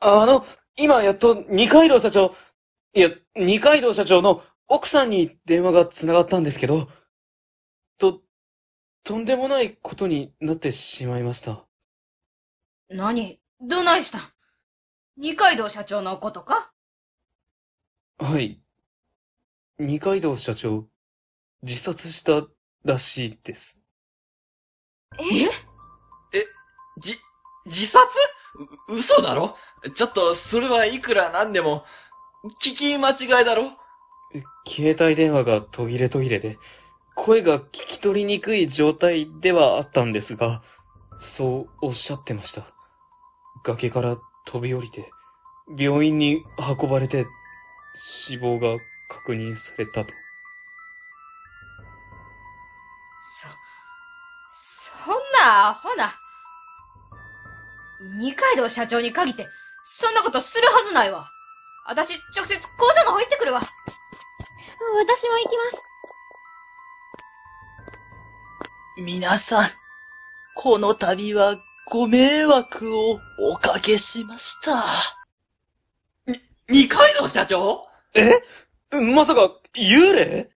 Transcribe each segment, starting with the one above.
あの、今やっと二階堂社長、いや、二階堂社長の奥さんに電話が繋がったんですけど、と、とんでもないことになってしまいました。何？どないしたん？二階堂社長のことか？はい。二階堂社長、自殺したらしいです。え？じ、自殺？う、嘘だろ？ちょっと、それはいくらなんでも、聞き間違いだろ？携帯電話が途切れ途切れで、声が聞き取りにくい状態ではあったんですが、そうおっしゃってました。崖から飛び降りて、病院に運ばれて、死亡が確認されたと。そ、そんなアホな。二階堂社長に限って、そんなことするはずないわ。私、直接工場の方行ってくるわ。私も行きます。皆さん、この度はご迷惑をおかけしました。二階堂社長？え？まさか、幽霊？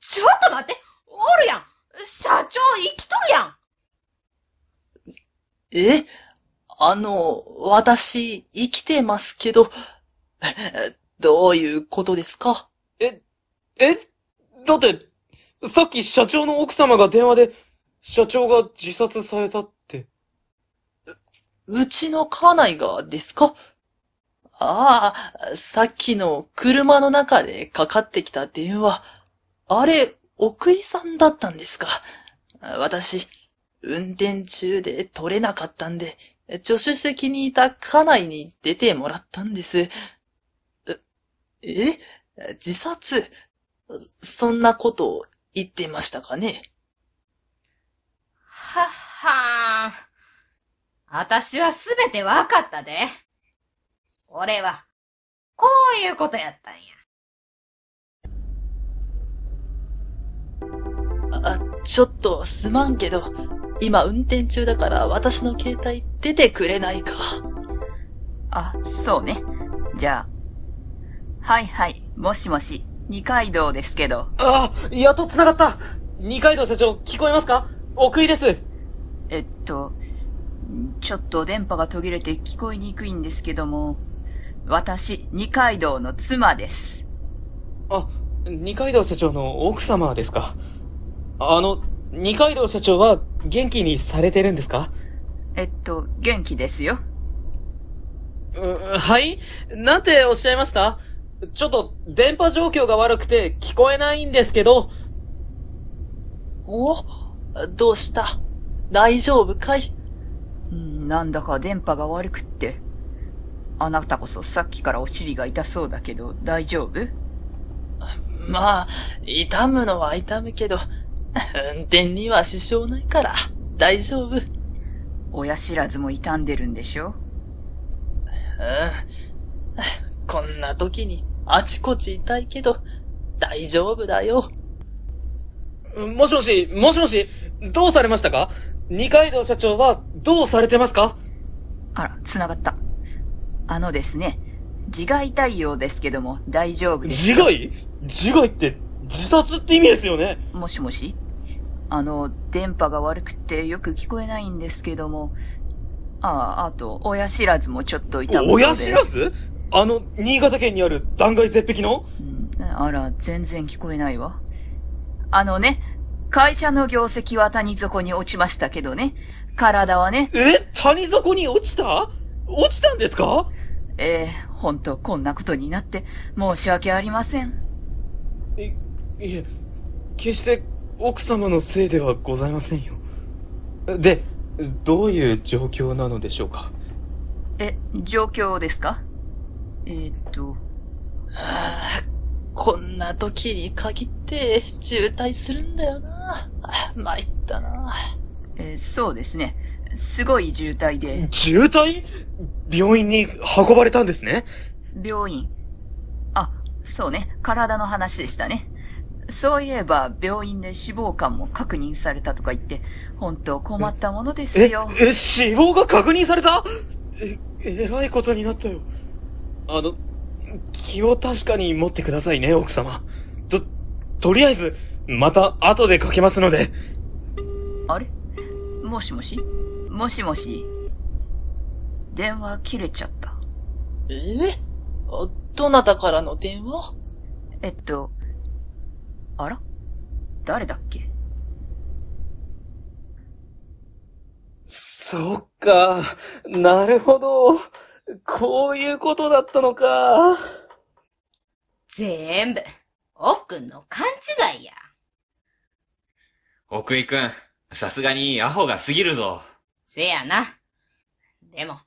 ちょっと待っておるやん社長生きとるやんえ？あの、私、生きてますけど、どういうことですか？えだって、さっき社長の奥様が電話で、社長が自殺されたって。うちの家内がですか？ああ、さっきの車の中でかかってきた電話。あれ、奥井さんだったんですか？私、運転中で取れなかったんで、助手席にいた家内に出てもらったんです。え自殺？そんなことを言ってましたかね？はっはーん。私はすべてわかったで。俺は、こういうことやったんや。あ、ちょっとすまんけど、今運転中だから私の携帯出てくれないか。あ、そうね。じゃあ。はいはい、もしもし、二階堂ですけど。ああ、やっと繋がった二階堂社長、聞こえますか？奥井ですえっと、ちょっと電波が途切れて聞こえにくいんですけども、私、二階堂の妻です。あ、二階堂社長の奥様ですかあの、二階堂社長は元気にされてるんですか？えっと、元気ですよ。うはい？なんておっしゃいました？ちょっと電波状況が悪くて聞こえないんですけど。お？どうした？大丈夫かい？うんなんだか電波が悪くって。あなたこそさっきからお尻が痛そうだけど大丈夫？まあ、痛むのは痛むけど、運転には支障ないから、大丈夫。うん。親知らずも傷んでるんでしょ？こんな時にあちこち痛いけど、大丈夫だよ。もしもし、もしもし、どうされましたか？二階堂社長はどうされてますか？あら、繋がった。あのですね、自害痛いようですけども大丈夫です。自害？自害って自殺って意味ですよね。もしもし。あの、電波が悪くってよく聞こえないんですけども、ああ、あと、親知らずもちょっと痛むそうで。親知らず？あの、新潟県にある断崖絶壁の？うん。あら、全然聞こえないわ。あのね、会社の業績は谷底に落ちましたけどね、体はね、え？谷底に落ちた？落ちたんですか？ええほんとこんなことになって申し訳ありません。い、いえ、決して奥様のせいではございませんよ。で、どういう状況なのでしょうか？え、状況ですか？えーっと、こんな時に限って渋滞するんだよな。あ参ったな。えーそうですね。すごい渋滞で、渋滞？病院に運ばれたんですね？病院。あ、そうね、体の話でしたね。そういえば、病院で死亡感も確認されたとか言って、本当困ったものですえよ。、え、死亡が確認された？え、えらいことになったよ。あの、気を確かに持ってくださいね、奥様。と、とりあえず、また後でかけますので。あれ？もしもし？もしもし？電話切れちゃった。え？あどなたからの電話？えっと、あら？誰だっけ？そっか。なるほど。こういうことだったのか。全部、おっくんの勘違いや。奥井くん、さすがにアホが過ぎるぞ。せやな。でも、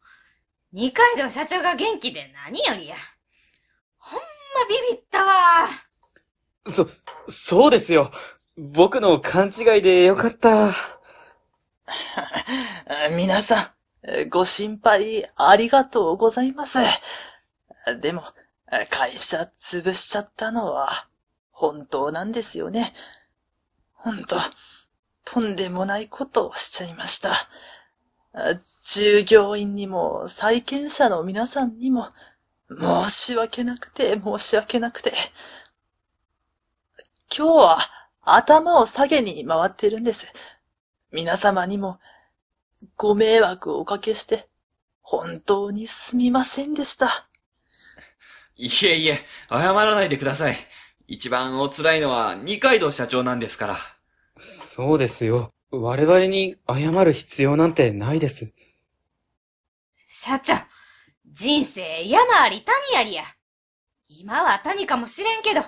二階堂社長が元気で何よりや。ほんまビビったわ。そ、そうですよ。僕の勘違いでよかった。皆さん、ご心配ありがとうございます。でも、会社潰しちゃったのは本当なんですよね。本当、とんでもないことをしちゃいました。従業員にも債権者の皆さんにも申し訳なくて申し訳なくて。今日は頭を下げに回ってるんです。皆様にもご迷惑をおかけして、本当にすみませんでした。いえいえ、謝らないでください。一番お辛いのは二階堂社長なんですから。そうですよ。我々に謝る必要なんてないです。社長、人生山あり谷ありや。今は谷かもしれんけど、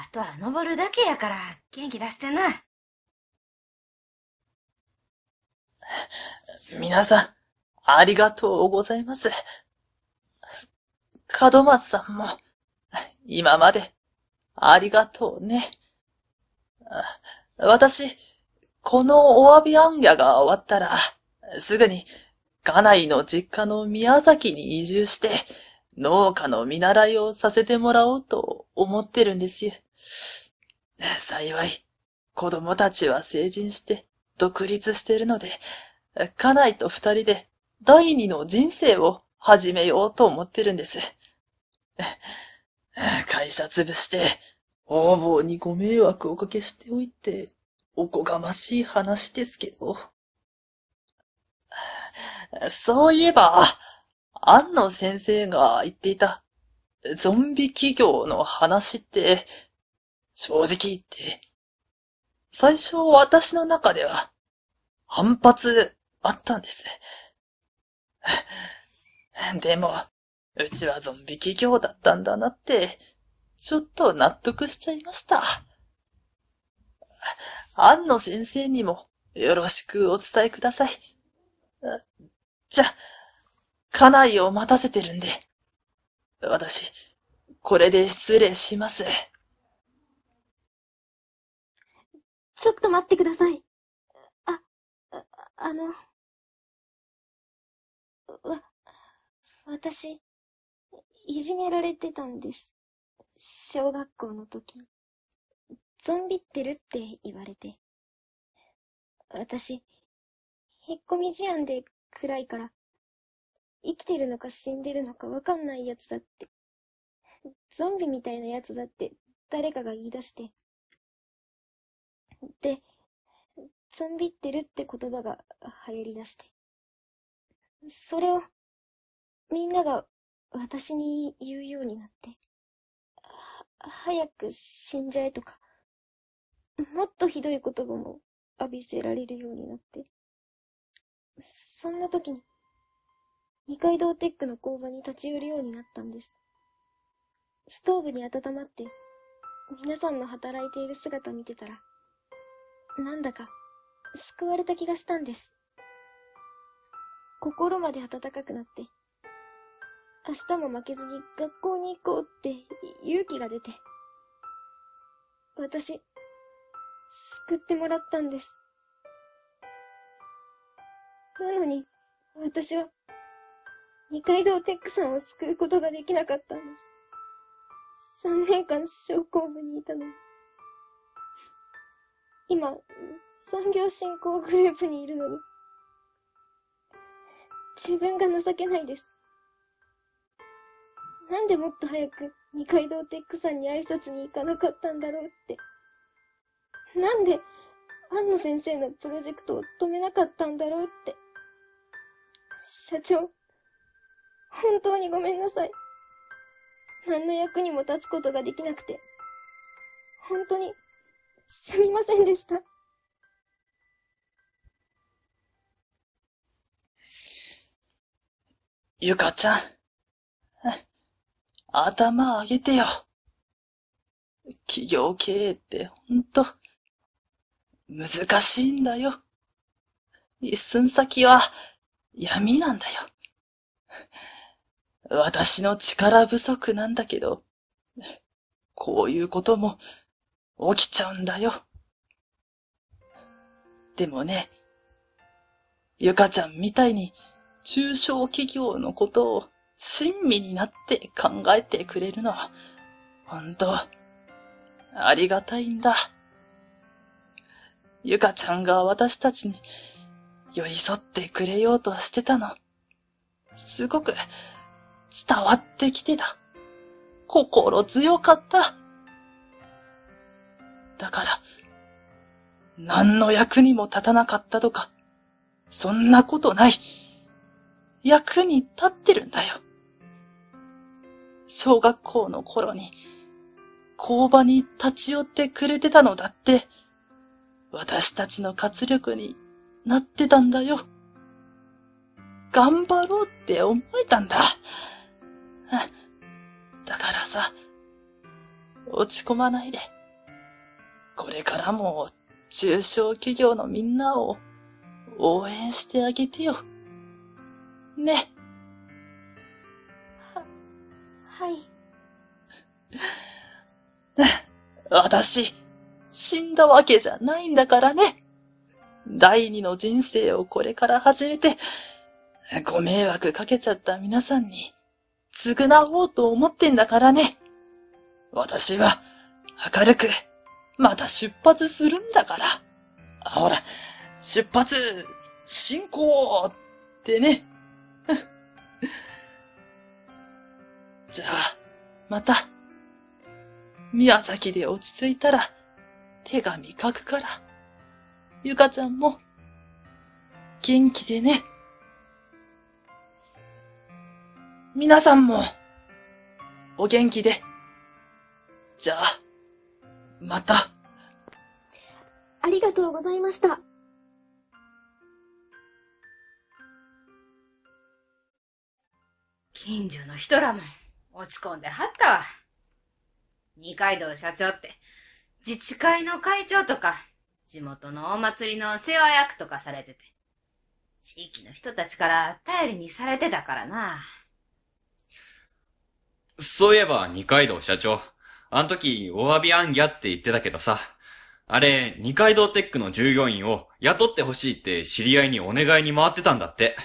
あとは登るだけやから元気出してな。皆さん、ありがとうございます。門松さんも、今まで、ありがとうね。私、このお詫び行脚が終わったら、すぐに、家内の実家の宮崎に移住して、農家の見習いをさせてもらおうと思ってるんですよ。幸い、子供たちは成人して独立してるので、家内と二人で第二の人生を始めようと思ってるんです。会社潰して、方々にご迷惑をおかけしておいて、おこがましい話ですけど。そういえば、安野先生が言っていた、ゾンビ企業の話って、正直言って、最初私の中では、反発あったんです。でも、うちはゾンビ企業だったんだなって、ちょっと納得しちゃいました。安野先生にもよろしくお伝えください。じゃ、家内を待たせてるんで、私、これで失礼します。ちょっと待ってください。あ、あ、あの、わ、私、いじめられてたんです。小学校の時。ゾンビってるって言われて。私、引っ込み思案で暗いから、生きてるのか死んでるのかわかんないやつだって。ゾンビみたいなやつだって誰かが言い出して。で、ゾンビってるって言葉が流行り出して。それを、みんなが私に言うようになって。早く死んじゃえとか、もっとひどい言葉も浴びせられるようになって。そんな時に、二階堂テックの工場に立ち寄るようになったんです。ストーブに温まって、皆さんの働いている姿見てたら、なんだか、救われた気がしたんです。心まで温かくなって、明日も負けずに学校に行こうって勇気が出て、私、救ってもらったんです。なのに、私は、二階堂テックさんを救うことができなかったんです。三年間症候部にいたのに。今、産業振興グループにいるのに。自分が情けないです。なんでもっと早く二階堂テックさんに挨拶に行かなかったんだろうって。なんで、安野先生のプロジェクトを止めなかったんだろうって。社長、本当にごめんなさい。何の役にも立つことができなくて、本当に、すみませんでした。ゆかちゃん。頭上げてよ。企業経営ってほんと、難しいんだよ。一寸先は闇なんだよ。私の力不足なんだけど、こういうことも起きちゃうんだよ。でもね、ゆかちゃんみたいに中小企業のことを親身になって考えてくれるのは、本当ありがたいんだ。ゆかちゃんが私たちに寄り添ってくれようとしてたの。すごく伝わってきてた。心強かった。だから、何の役にも立たなかったとか、そんなことない。役に立ってるんだよ。小学校の頃に、工場に立ち寄ってくれてたのだって、私たちの活力になってたんだよ。頑張ろうって思えたんだ。だからさ、落ち込まないで。これからも中小企業のみんなを応援してあげてよ。ね。はい。私、死んだわけじゃないんだからね。第二の人生をこれから始めて、ご迷惑かけちゃった皆さんに、償おうと思ってんだからね。私は、明るく、また出発するんだから。あほら、出発、進行ってね。じゃあ、また、宮崎で落ち着いたら、手紙書くから。ゆかちゃんも、元気でね。皆さんも、お元気で。じゃあ、また。ありがとうございました。近所の人らも落ち込んではったわ。二階堂社長って、自治会の会長とか、地元のお祭りの世話役とかされてて、地域の人たちから頼りにされてたからな。そういえば、二階堂社長。あの時、お詫びあんぎゃって言ってたけどさ。あれ、二階堂テックの従業員を雇ってほしいって知り合いにお願いに回ってたんだって。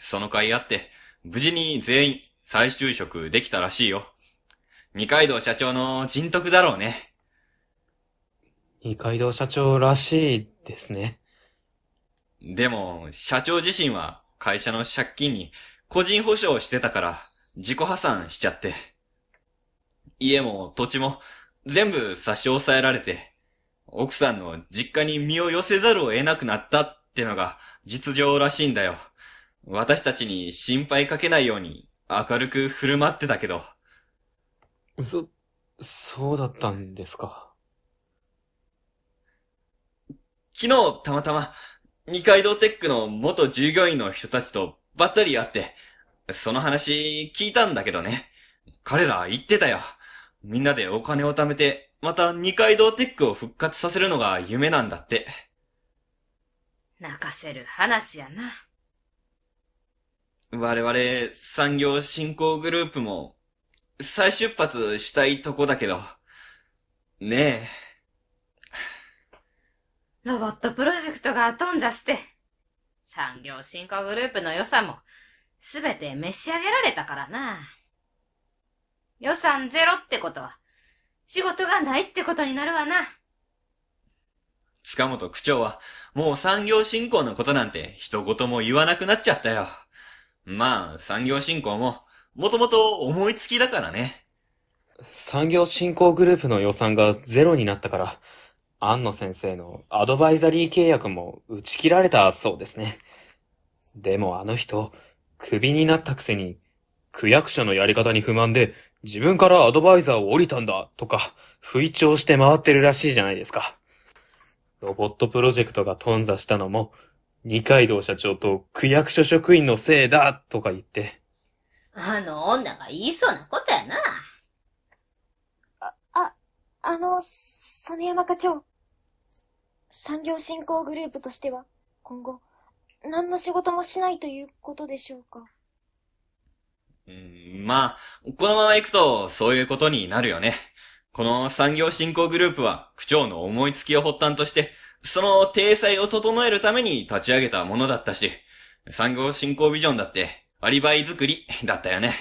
その甲斐あって、無事に全員再就職できたらしいよ。二階堂社長の人徳だろうね。二階堂社長らしいですね。でも、社長自身は会社の借金に個人保証してたから自己破産しちゃって。家も土地も全部差し押さえられて、奥さんの実家に身を寄せざるを得なくなったってのが実情らしいんだよ。私たちに心配かけないように明るく振る舞ってたけど。そ、そうだったんですか？昨日たまたま二階堂テックの元従業員の人たちとばったり会って、その話聞いたんだけどね。彼ら言ってたよ。みんなでお金を貯めて、また二階堂テックを復活させるのが夢なんだって。泣かせる話やな。我々産業振興グループも再出発したいとこだけど。ねロボットプロジェクトが頓挫して、産業振興グループの予算もすべて召し上げられたからな。予算ゼロってことは、仕事がないってことになるわな。え。塚本区長は、もう産業振興のことなんて一言も言わなくなっちゃったよ。まあ、産業振興も、もともと思いつきだからね。産業振興グループの予算がゼロになったから、安野先生のアドバイザリー契約も打ち切られたそうですね。でもあの人、クビになったくせに、区役所のやり方に不満で、自分からアドバイザーを降りたんだ、とか、不意調して回ってるらしいじゃないですか。ロボットプロジェクトが頓挫したのも、二階堂社長と区役所職員のせいだ、とか言って。あの女が言いそうなことやな。あ、あの、曽根山課長。産業振興グループとしては、今後、何の仕事もしないということでしょうか。うん、まあ、このまま行くと、そういうことになるよね。この産業振興グループは、区長の思いつきを発端として、その体裁を整えるために立ち上げたものだったし、産業振興ビジョンだって、アリバイ作りだったよね。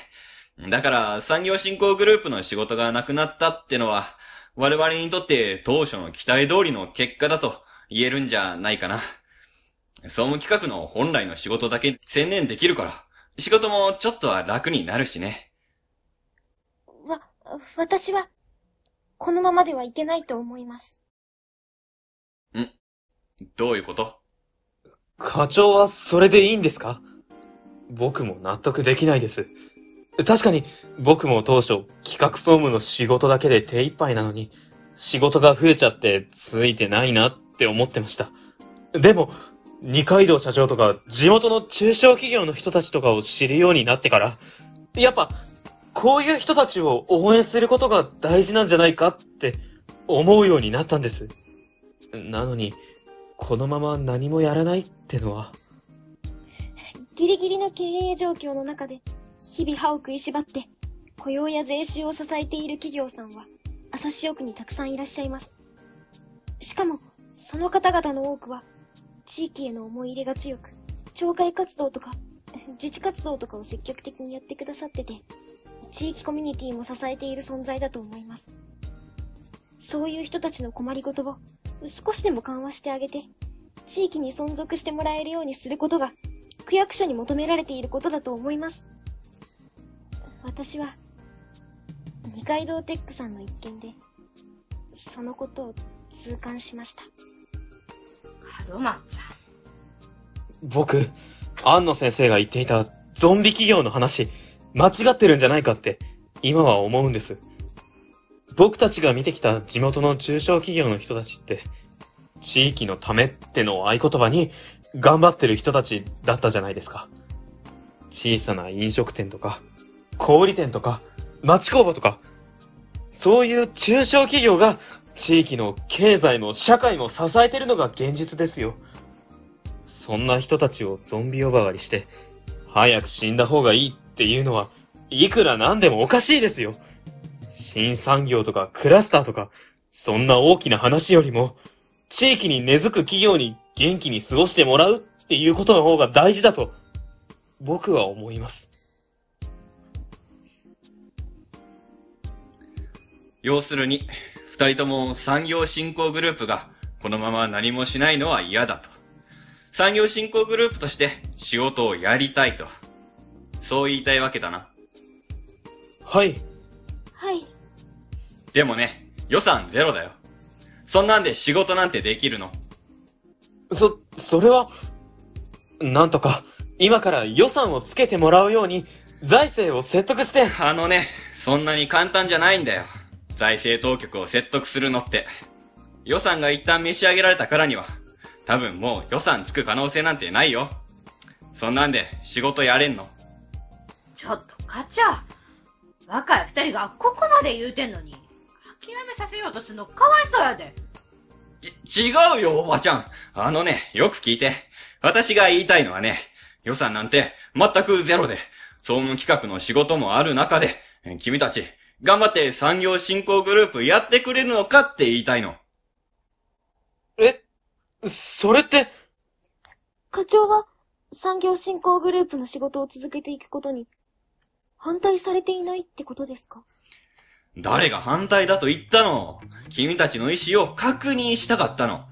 だから、産業振興グループの仕事がなくなったってのは、我々にとって当初の期待通りの結果だと言えるんじゃないかな。総務企画の本来の仕事だけ専念できるから、仕事もちょっとは楽になるしね。わ、私は、このままではいけないと思います。どういうこと？課長はそれでいいんですか？僕も納得できないです。確かに僕も当初企画総務の仕事だけで手一杯なのに仕事が増えちゃってついてないなって思ってました。でも、二階堂社長とか地元の中小企業の人たちとかを知るようになってから、やっぱこういう人たちを応援することが大事なんじゃないかって思うようになったんです。なのに、このまま何もやらないってのは。ギリギリの経営状況の中で、日々歯を食いしばって、雇用や税収を支えている企業さんは、朝潮区にたくさんいらっしゃいます。しかも、その方々の多くは、地域への思い入れが強く、町会活動とか、自治活動とかを積極的にやってくださってて、地域コミュニティも支えている存在だと思います。そういう人たちの困りごとを少しでも緩和してあげて、地域に存続してもらえるようにすることが、区役所に求められていることだと思います。私は、二階堂テックさんの一件で、そのことを痛感しました。門松ちゃん。僕、安野先生が言っていたゾンビ企業の話、間違ってるんじゃないかって、今は思うんです。僕たちが見てきた地元の中小企業の人たちって、地域のためってのを合言葉に、頑張ってる人たちだったじゃないですか。小さな飲食店とか、小売店とか、町工場とか、そういう中小企業が地域の経済も社会も支えてるのが現実ですよ。そんな人たちをゾンビ呼ばわりして、早く死んだ方がいいっていうのは、いくらなんでもおかしいですよ。新産業とかクラスターとか、そんな大きな話よりも、地域に根付く企業に元気に過ごしてもらうっていうことの方が大事だと、僕は思います。要するに、二人とも産業振興グループがこのまま何もしないのは嫌だと。産業振興グループとして仕事をやりたいと。そう言いたいわけだな。はい。はい。でもね、予算ゼロだよ。そんなんで仕事なんてできるの？そ、それは、なんとか、今から予算をつけてもらうように、財政を説得して、あのね、そんなに簡単じゃないんだよ。財政当局を説得するのって。予算が一旦召し上げられたからには、多分もう予算つく可能性なんてないよ。そんなんで仕事やれんの？ちょっと課長。若い二人がここまで言うてんのに、諦めさせようとするのかわいそうやで。ち、違うよ、おばちゃん。あのね、よく聞いて。私が言いたいのはね、予算なんて全くゼロで、総務企画の仕事もある中で、え君たち、頑張って産業振興グループやってくれるのかって言いたいの。え、それって、課長は産業振興グループの仕事を続けていくことに反対されていないってことですか？誰が反対だと言ったの？君たちの意思を確認したかったの。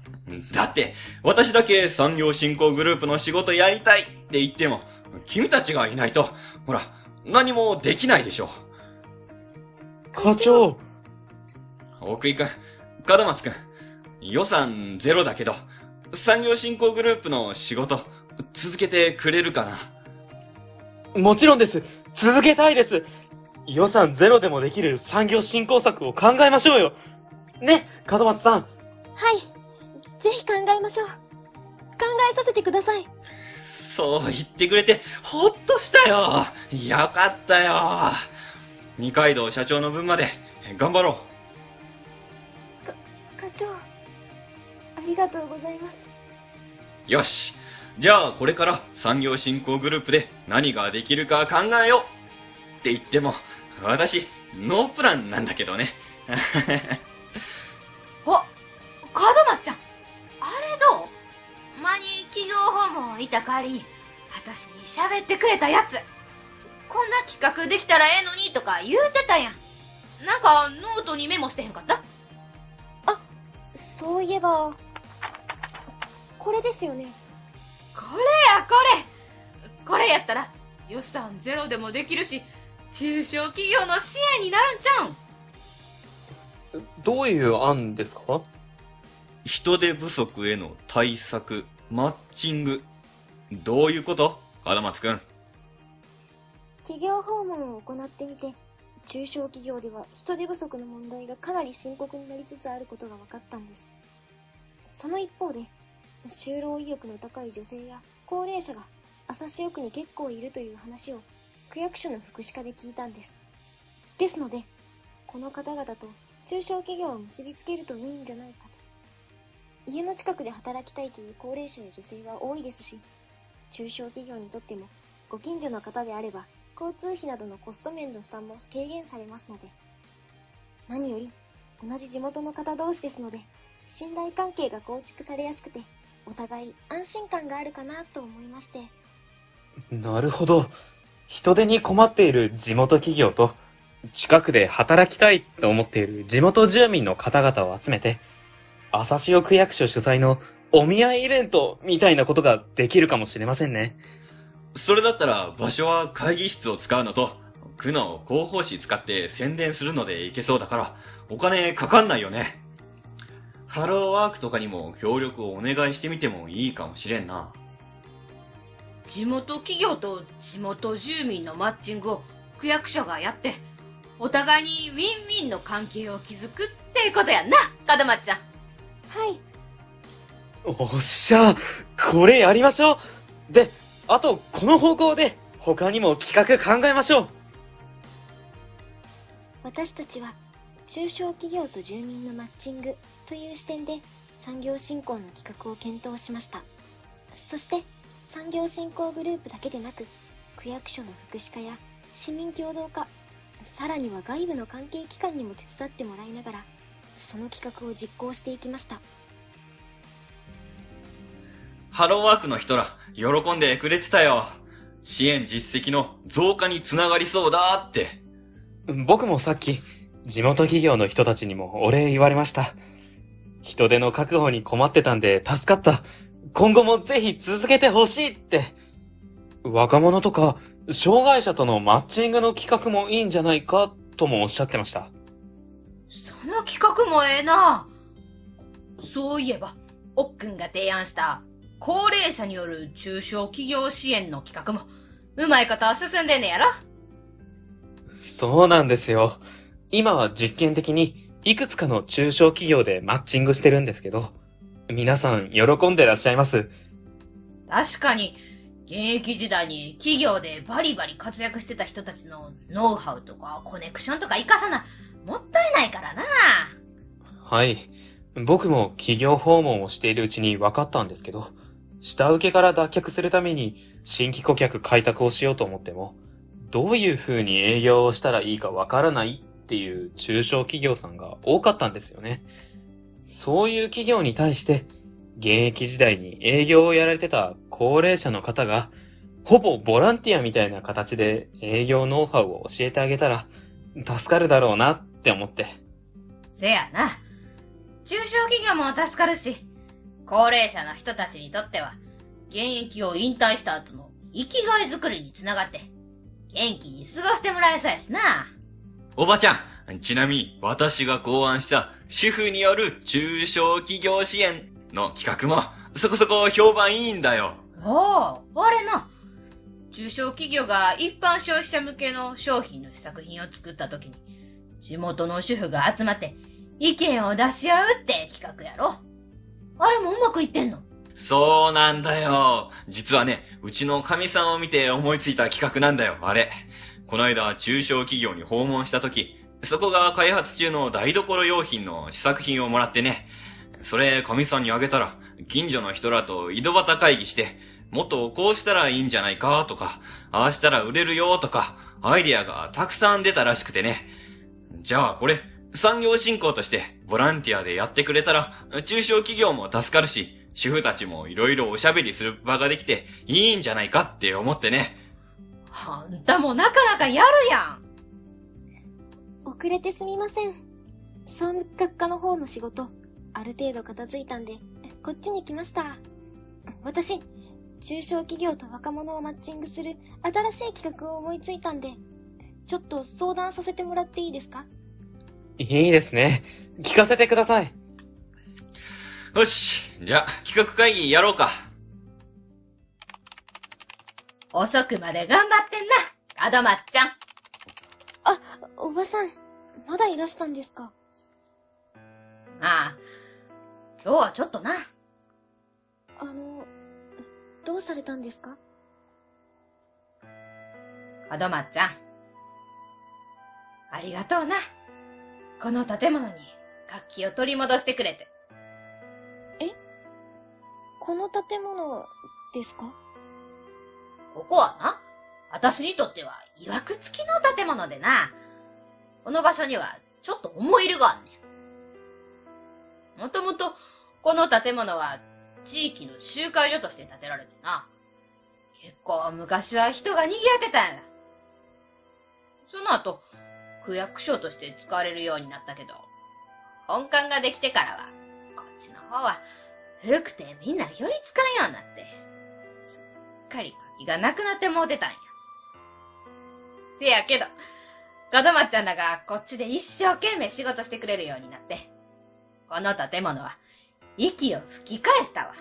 だって、私だけ産業振興グループの仕事やりたいって言っても、君たちがいないと、ほら、何もできないでしょ。課長。奥井くん、門松くん、予算ゼロだけど、産業振興グループの仕事、続けてくれるかな？もちろんです。続けたいです。予算ゼロでもできる産業振興策を考えましょうよ。ね、門松さん。はい。ぜひ考えましょう。考えさせてください。そう言ってくれて、ほっとしたよ。よかったよ二階堂社長の分まで、頑張ろ課長、ありがとうございます。うよしじゃあこれから産業振興グループで何ができるか考えようって言っても、私、ノープランなんだけどね。お、門松ちゃん、あれどう？前に企業訪問いった帰りに、私に喋ってくれたやつ。こんな企画できたらええのにとか言うてたやん。なんか、ノートにメモしてへんかった？そういえば、これですよね。これや、これこれやったら、予算ゼロでもできるし、中小企業の支援になるんちゃうんどういう案ですか？人手不足への対策、マッチング。どういうこと？門松くん。企業訪問を行ってみて、中小企業では人手不足の問題がかなり深刻になりつつあることが分かったんです。その一方で、就労意欲の高い女性や高齢者が朝潮区に結構いるという話を区役所の福祉課で聞いたんです。ですので、この方々と中小企業を結びつけるといいんじゃないかと。家の近くで働きたいという高齢者や女性は多いですし、中小企業にとってもご近所の方であれば交通費などのコスト面の負担も軽減されますので。何より、同じ地元の方同士ですので、信頼関係が構築されやすくて、お互い安心感があるかなと思いまして。なるほど。人手に困っている地元企業と、近くで働きたいと思っている地元住民の方々を集めて、朝潮区役所主催のお見合いイベントみたいなことができるかもしれませんね。それだったら場所は会議室を使うのと、区の広報誌使って宣伝するのでいけそうだから、お金かかんないよね。ハローワークとかにも協力をお願いしてみてもいいかもしれんな。地元企業と地元住民のマッチングを区役所がやって、お互いにウィンウィンの関係を築くってことやんな、門松ちゃん。はい。おっしゃ、これやりましょう。で、あと、この方向で、他にも企画考えましょう。私たちは、中小企業と住民のマッチングという視点で産業振興の企画を検討しました。そして、産業振興グループだけでなく、区役所の福祉課や市民協働課、さらには外部の関係機関にも手伝ってもらいながら、その企画を実行していきました。ハローワークの人ら、喜んでくれてたよ。支援実績の増加につながりそうだって。僕もさっき、地元企業の人たちにもお礼言われました。人手の確保に困ってたんで助かった。今後もぜひ続けてほしいって。若者とか、障害者とのマッチングの企画もいいんじゃないか、ともおっしゃってました。その企画もええな。そういえば、おっくんが提案した、高齢者による中小企業支援の企画も、うまいこと進んでんねやろそうなんですよ。今は実験的に、いくつかの中小企業でマッチングしてるんですけど、皆さん喜んでらっしゃいます。確かに、現役時代に企業でバリバリ活躍してた人たちのノウハウとかコネクションとか活かさな、もったいないからな。はい。僕も企業訪問をしているうちに分かったんですけど、下請けから脱却するために新規顧客開拓をしようと思っても、どういう風に営業をしたらいいか分からないっていう中小企業さんが多かったんですよね。そういう企業に対して、現役時代に営業をやられてた高齢者の方が、ほぼボランティアみたいな形で営業ノウハウを教えてあげたら、助かるだろうなって思って。せやな。中小企業も助かるし、高齢者の人たちにとっては、現役を引退した後の生きがいづくりにつながって、元気に過ごしてもらえそうやしな。おばちゃん、ちなみに私が考案した主婦による中小企業支援の企画もそこそこ評判いいんだよ。おお、あれな。中小企業が一般消費者向けの商品の試作品を作った時に、地元の主婦が集まって意見を出し合うって企画やろ。あれもうまくいってんの？そうなんだよ。実はね、うちの神さんを見て思いついた企画なんだよ、あれ。この間、中小企業に訪問した時、そこが開発中の台所用品の試作品をもらってね。それ、神さんにあげたら、近所の人らと井戸端会議して、もっとこうしたらいいんじゃないかとか、ああしたら売れるよとか、アイディアがたくさん出たらしくてね。じゃあこれ、産業振興としてボランティアでやってくれたら、中小企業も助かるし、主婦たちもいろいろおしゃべりする場ができていいんじゃないかって思ってね。あんたもなかなかやるやん。遅れてすみません。総務企画課の方の仕事、ある程度片付いたんで、こっちに来ました。私、中小企業と若者をマッチングする新しい企画を思いついたんで、ちょっと相談させてもらっていいですか？いいですね。聞かせてください。よし、じゃあ企画会議やろうか。遅くまで頑張ってんな、アドマッちゃん。おばさん、まだいらしたんですか？ああ、今日はちょっとな。あの、どうされたんですか？アドマッちゃん。ありがとうな。この建物に活気を取り戻してくれて。この建物ですか？ここはな、私にとっては曰く付きの建物でな。この場所にはちょっと思い入れがあんねん。もともと、この建物は地域の集会所として建てられてな。結構昔は人が賑わってたんや。その後、区役所として使われるようになったけど、本館ができてからは、こっちの方は古くてみんな寄りつかんようになって、すっかり活気がなくなってもうてたんや。せやけど、ガドマッちゃんらがこっちで一生懸命仕事してくれるようになって、この建物は息を吹き返したわ。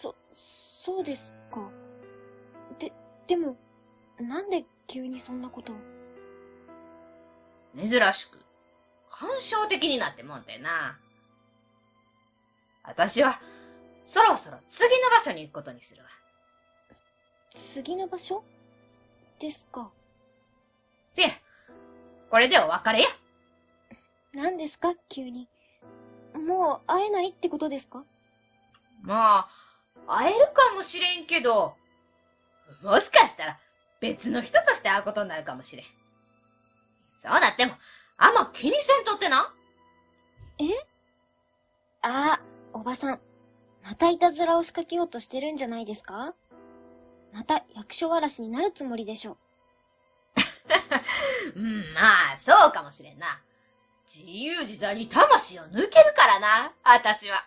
そ、そうですか。で、でも、なんで急にそんなことを？珍しく、感傷的になってもんてな。私は、そろそろ次の場所に行くことにするわ。次の場所？ですか。せや、これでお別れや。何ですか？急に。もう会えないってことですか？まあ、会えるかもしれんけど、もしかしたら別の人として会うことになるかもしれん。そうなっても、あんま気にせんとってな。ああ、おばさん。またいたずらを仕掛けようとしてるんじゃないですか？また役所わらしになるつもりでしょ。うん、まあ、そうかもしれんな。自由自在に魂を抜けるからな、私は。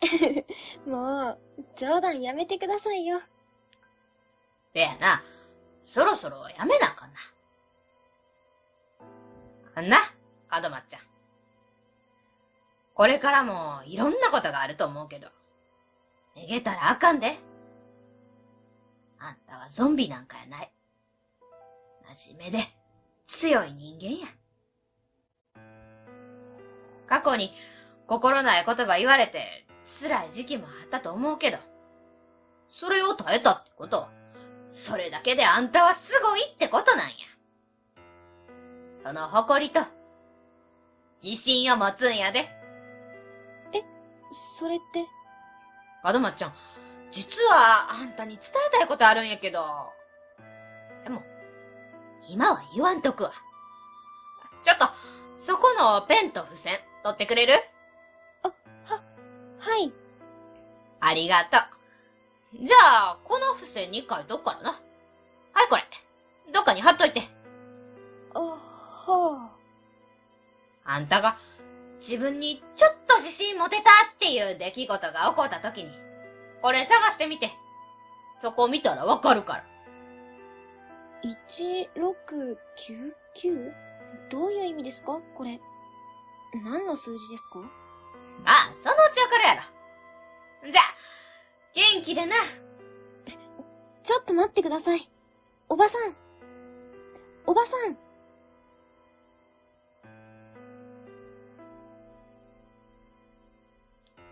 もう、冗談やめてくださいよ。でやな、そろそろやめなあかんな。あんな、門松ちゃん。これからもいろんなことがあると思うけど、逃げたらあかんで。あんたはゾンビなんかやない。真面目で強い人間や。過去に心ない言葉言われて辛い時期もあったと思うけど、それを耐えたってことは、それだけであんたはすごいってことなんや。その誇りと、自信を持つんやで。それって、アドマちゃん、実はあんたに伝えたいことあるんやけど。でも、今は言わんとくわ。ちょっと、そこのペンと付箋、取ってくれる？はい。ありがとう。じゃあ、この付箋に書いとくからな。はい、これ。どっかに貼っといて。あ、はあんたが自分にちょっと自信持てたっていう出来事が起こった時に、これ探してみて。そこを見たらわかるから。1699? どういう意味ですか？これ。何の数字ですか？ああ、そのうちわかるやろ。じゃあ、元気でな。ちょっと待ってください。おばさん。おばさん。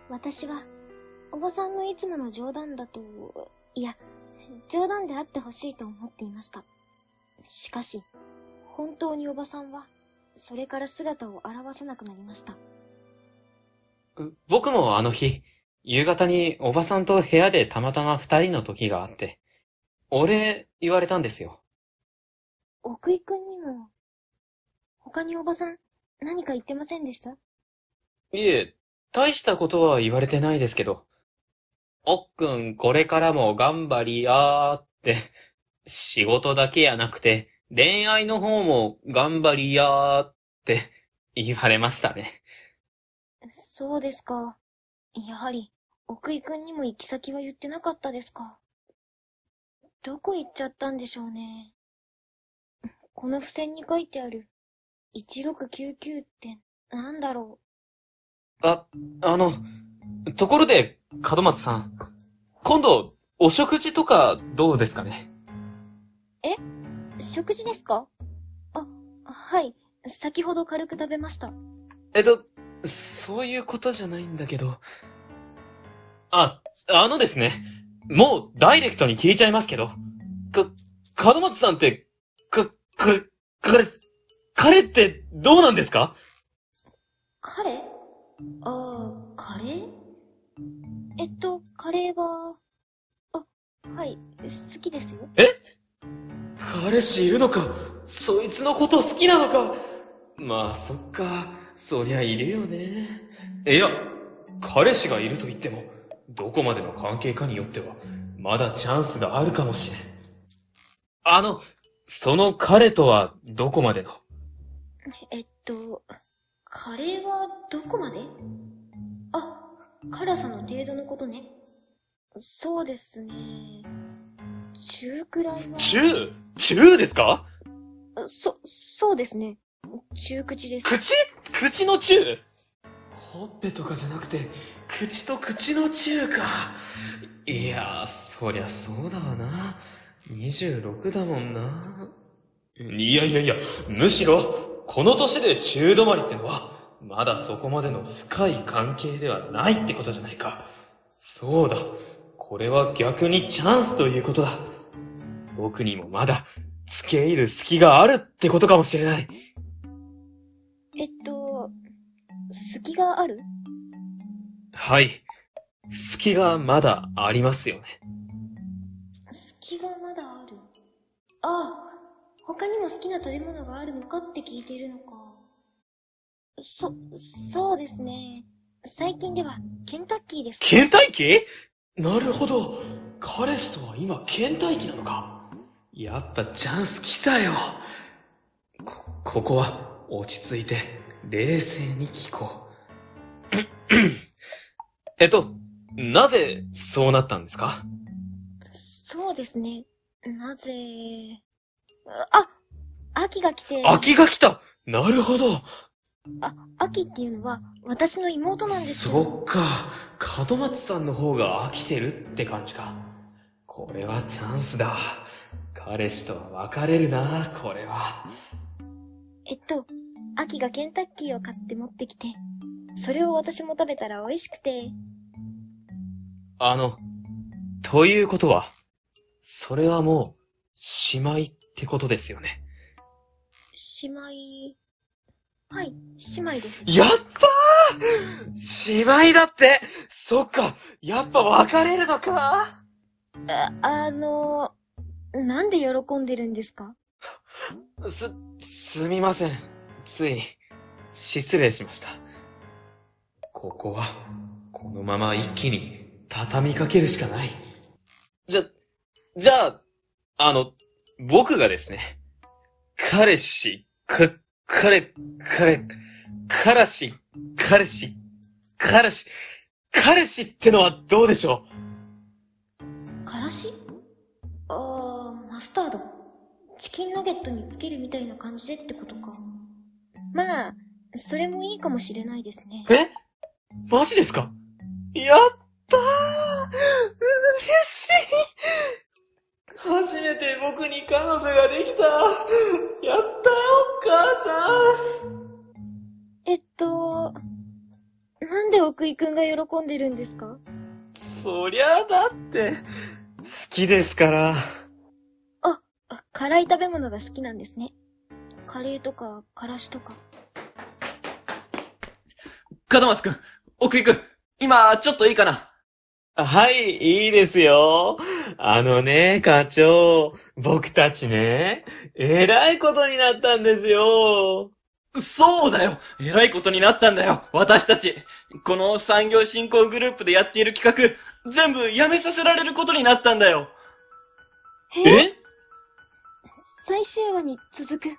私は、おばさんのいつもの冗談だと、いや、冗談であってほしいと思っていました。しかし、本当におばさんは、それから姿を現さなくなりました。僕もあの日、夕方におばさんと部屋でたまたま二人の時があって、俺、言われたんですよ。奥井くんにも、他におばさん、何か言ってませんでした？いえ、大したことは言われてないですけど、おっくんこれからも頑張りやーって、仕事だけやなくて、恋愛の方も頑張りやーって言われましたね。そうですか。やはり、奥井くんにも行き先は言ってなかったですか。どこ行っちゃったんでしょうね。この付箋に書いてある、1699って、なんだろうあ、あの、ところで、門松さん、今度、お食事とかどうですかね？う。食事ですか？あ、はい。先ほど軽く食べました。えっと、そういうことじゃないんだけど。あ、あのですね。もう、ダイレクトに聞いちゃいますけど。か、門松さんって、か、か、彼、彼ってどうなんですか？彼？ああ、カレー？えっと、カレーは、あ、はい、好きですよ。彼氏いるのか？そいつのこと好きなのか？まあ、そっか。そりゃいるよね。いや、彼氏がいると言っても、どこまでの関係かによっては、まだチャンスがあるかもしれん。あの、その彼とはどこまでの？えっと、カレーはどこまで？あ、辛さの程度のことね。そうですね。中くらいは。中？中ですか？そ、そうですね。中口です。口？口の中？ほっぺとかじゃなくて、口と口の中か。いや、そりゃそうだわな。26だもんな。いやいやいや、むしろ、この年で中止まりってのは、まだそこまでの深い関係ではないってことじゃないか。そうだ。これは逆にチャンスということだ。僕にもまだ、付け入る隙があるってことかもしれない。えっと、隙がある？はい。隙がまだありますよね。隙がまだある。ああ、他にも好きな食べ物があるのかって聞いているのか。そ、そうですね。最近では、ケンタッキーです。倦怠期なるほど。彼氏とは今倦怠期なのか？やっぱチャンス来たよ。こ、ここは落ち着いて冷静に聞こう。えっと、なぜそうなったんですか？そうですね。なぜ、あ、秋が来て、秋が来たなるほど。あ、秋っていうのは私の妹なんですよ。そっか。門松さんの方が飽きてるって感じか。これはチャンスだ。彼氏とは別れるな、これは。えっと、秋がケンタッキーを買って持ってきて、それを私も食べたら美味しくて、あの、ということは、それはもう、しまいってことですよね。姉妹、はい、姉妹です。やったー姉妹だってそっかやっぱ別れるのか？あ、あの、なんで喜んでるんですか？す、すみません。つい、失礼しました。ここは、このまま一気に畳みかけるしかない。じゃ、じゃあ、あの、僕がですね、彼氏、か、彼、彼、彼氏、彼氏、彼氏、彼氏ってのはどうでしょからし？あー、マスタード。チキンナゲットにつけるみたいな感じでってことか。まあ、それもいいかもしれないですね。うえ？マジですか？やったー嬉しい初めて僕に彼女ができたやったよ、お母さんえっと、なんで奥井くんが喜んでるんですか？そりゃだって、好きですから。あ、辛い食べ物が好きなんですね。カレーとか、からしとか。門松くん、奥井くん、今、ちょっといいかな？はい、いいですよ。あのね、課長、僕たちね、えらいことになったんですよ。そうだよ。えらいことになったんだよ。私たち。この産業振興グループでやっている企画、全部やめさせられることになったんだよ。え？最終話に続く